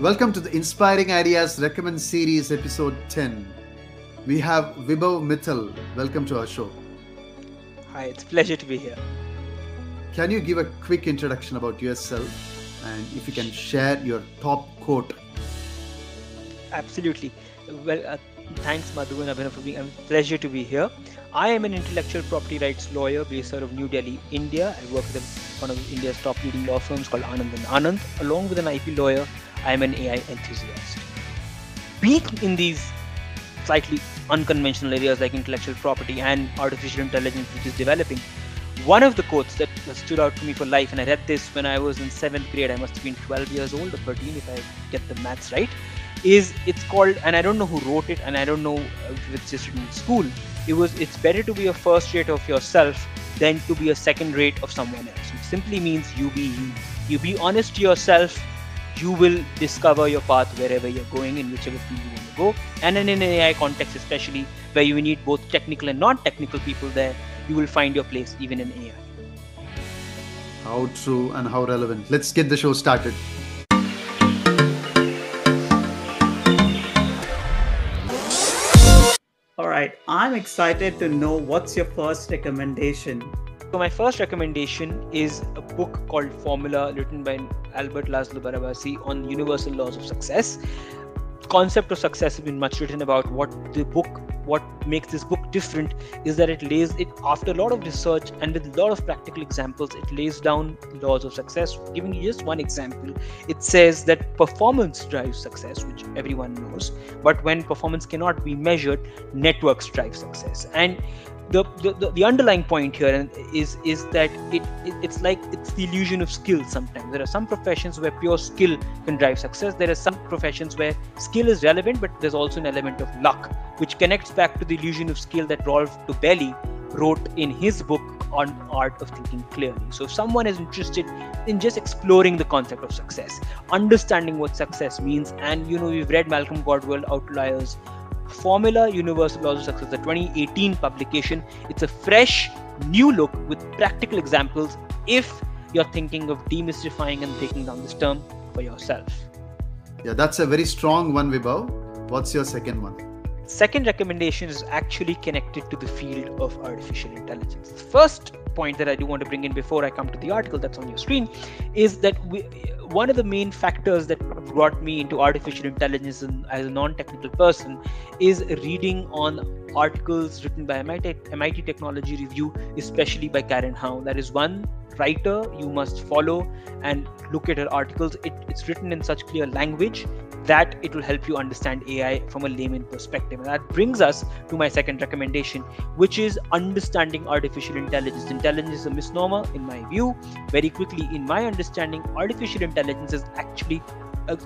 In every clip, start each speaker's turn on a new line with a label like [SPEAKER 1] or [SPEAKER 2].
[SPEAKER 1] Welcome to the Inspiring Ideas Recommend Series, episode 10. We have Vibhav Mittal. Welcome to our show.
[SPEAKER 2] Hi, it's a pleasure to be here.
[SPEAKER 1] Can you give a quick introduction about yourself and if you can share your top quote?
[SPEAKER 2] Absolutely. Well, uh, thanks, Madhu and Abhinav, for being a pleasure to be here. I am an intellectual property rights lawyer based out of New Delhi, India. I work with one of India's top leading law firms called Anand and Anand. Along with an IP lawyer, I am an AI enthusiast. Being in these slightly unconventional areas like intellectual property and artificial intelligence, which is developing, one of the quotes that stood out to me for life, and I read this when I was in seventh grade, I must have been 12 years old or 13 if I get the maths right, is it's called, and I don't know who wrote it, and I don't know if it's just in school. It was, it's better to be a first rate of yourself than to be a second rate of someone else. It simply means you be you. You be honest to yourself, you will discover your path wherever you're going in whichever field you want to go. And in an AI context, especially where you need both technical and non-technical people there, you will find your place even in AI.
[SPEAKER 1] How true and how relevant. Let's get the show started.
[SPEAKER 3] All right, I'm excited to know what's your first recommendation.
[SPEAKER 2] So my first recommendation is a book called Formula, written by Albert Laszlo Barabasi on universal laws of success. Concept of success has been much written about. What the book, what makes this book different, is that it lays it after a lot of research and with a lot of practical examples. It lays down laws of success. Giving you just one example, it says that performance drives success, which everyone knows. But when performance cannot be measured, networks drive success. And the, the, the underlying point here is is that it, it, it's like it's the illusion of skill sometimes. There are some professions where pure skill can drive success. There are some professions where skill is relevant but there's also an element of luck which connects back to the illusion of skill that rolf dobelli wrote in his book on art of thinking clearly. So if someone is interested in just exploring the concept of success understanding what success means and you know we've read malcolm gladwell outliers Formula Universal Laws of Success, the 2018 publication. It's a fresh, new look with practical examples if you're thinking of demystifying and breaking down this term for yourself.
[SPEAKER 1] Yeah, that's a very strong one, Vibhav. What's your second one?
[SPEAKER 2] Second recommendation is actually connected to the field of artificial intelligence. The first point that I do want to bring in before I come to the article that's on your screen is that we, one of the main factors that brought me into artificial intelligence as a non-technical person is reading on articles written by MIT, MIT Technology Review, especially by Karen Hao. That is one writer you must follow and look at her articles. It, it's written in such clear language that it will help you understand AI from a layman perspective. And that brings us to my second recommendation, which is understanding artificial intelligence. Intelligence is a misnomer, in my view. Very quickly, in my understanding, artificial intelligence is actually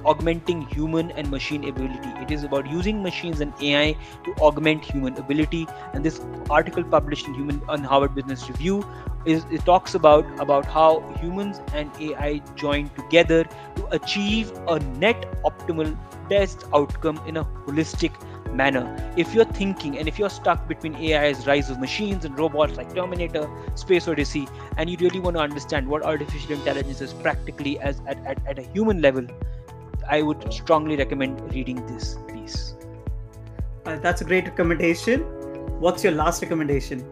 [SPEAKER 2] augmenting human and machine ability. It is about using machines and AI to augment human ability. And this article published in Human on Harvard Business Review is it talks about about how humans and AI join together to achieve a net optimal best outcome in a holistic manner. If you're thinking and if you're stuck between AI's rise of machines and robots like Terminator, Space Odyssey, and you really want to understand what artificial intelligence is practically as at, at, at a human level, I would strongly recommend reading this piece.
[SPEAKER 3] Uh, that's a great recommendation. What's your last recommendation?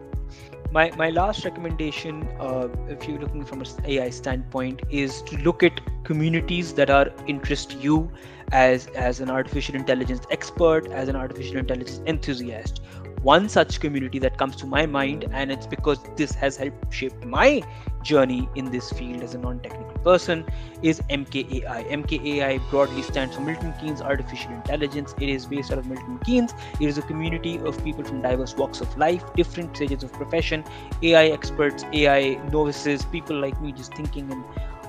[SPEAKER 2] My, my last recommendation, uh, if you're looking from an AI standpoint, is to look at communities that are interest you as as an artificial intelligence expert, as an artificial intelligence enthusiast one such community that comes to my mind and it's because this has helped shape my journey in this field as a non-technical person is mkai mkai broadly stands for milton keynes artificial intelligence it is based out of milton keynes it is a community of people from diverse walks of life different stages of profession ai experts ai novices people like me just thinking and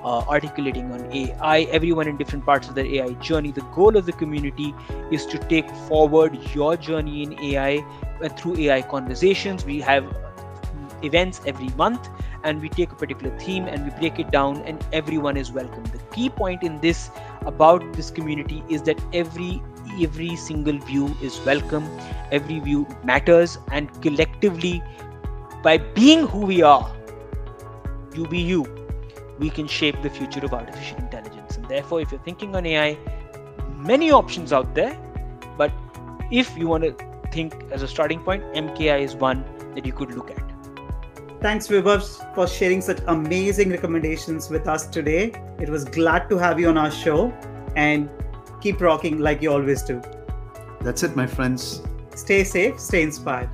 [SPEAKER 2] uh, articulating on AI, everyone in different parts of their AI journey. The goal of the community is to take forward your journey in AI uh, through AI conversations. We have events every month and we take a particular theme and we break it down and everyone is welcome the key point in this about this community is that every every single view is welcome every view matters and collectively by being who we are you be you we can shape the future of artificial intelligence. And therefore, if you're thinking on AI, many options out there, but if you want to think as a starting point, MKAI is one that you could look at.
[SPEAKER 3] Thanks, Vibhav, for sharing such amazing recommendations with us today. It was glad to have you on our show and keep rocking like you always do.
[SPEAKER 1] That's it, my friends.
[SPEAKER 3] Stay safe, stay inspired.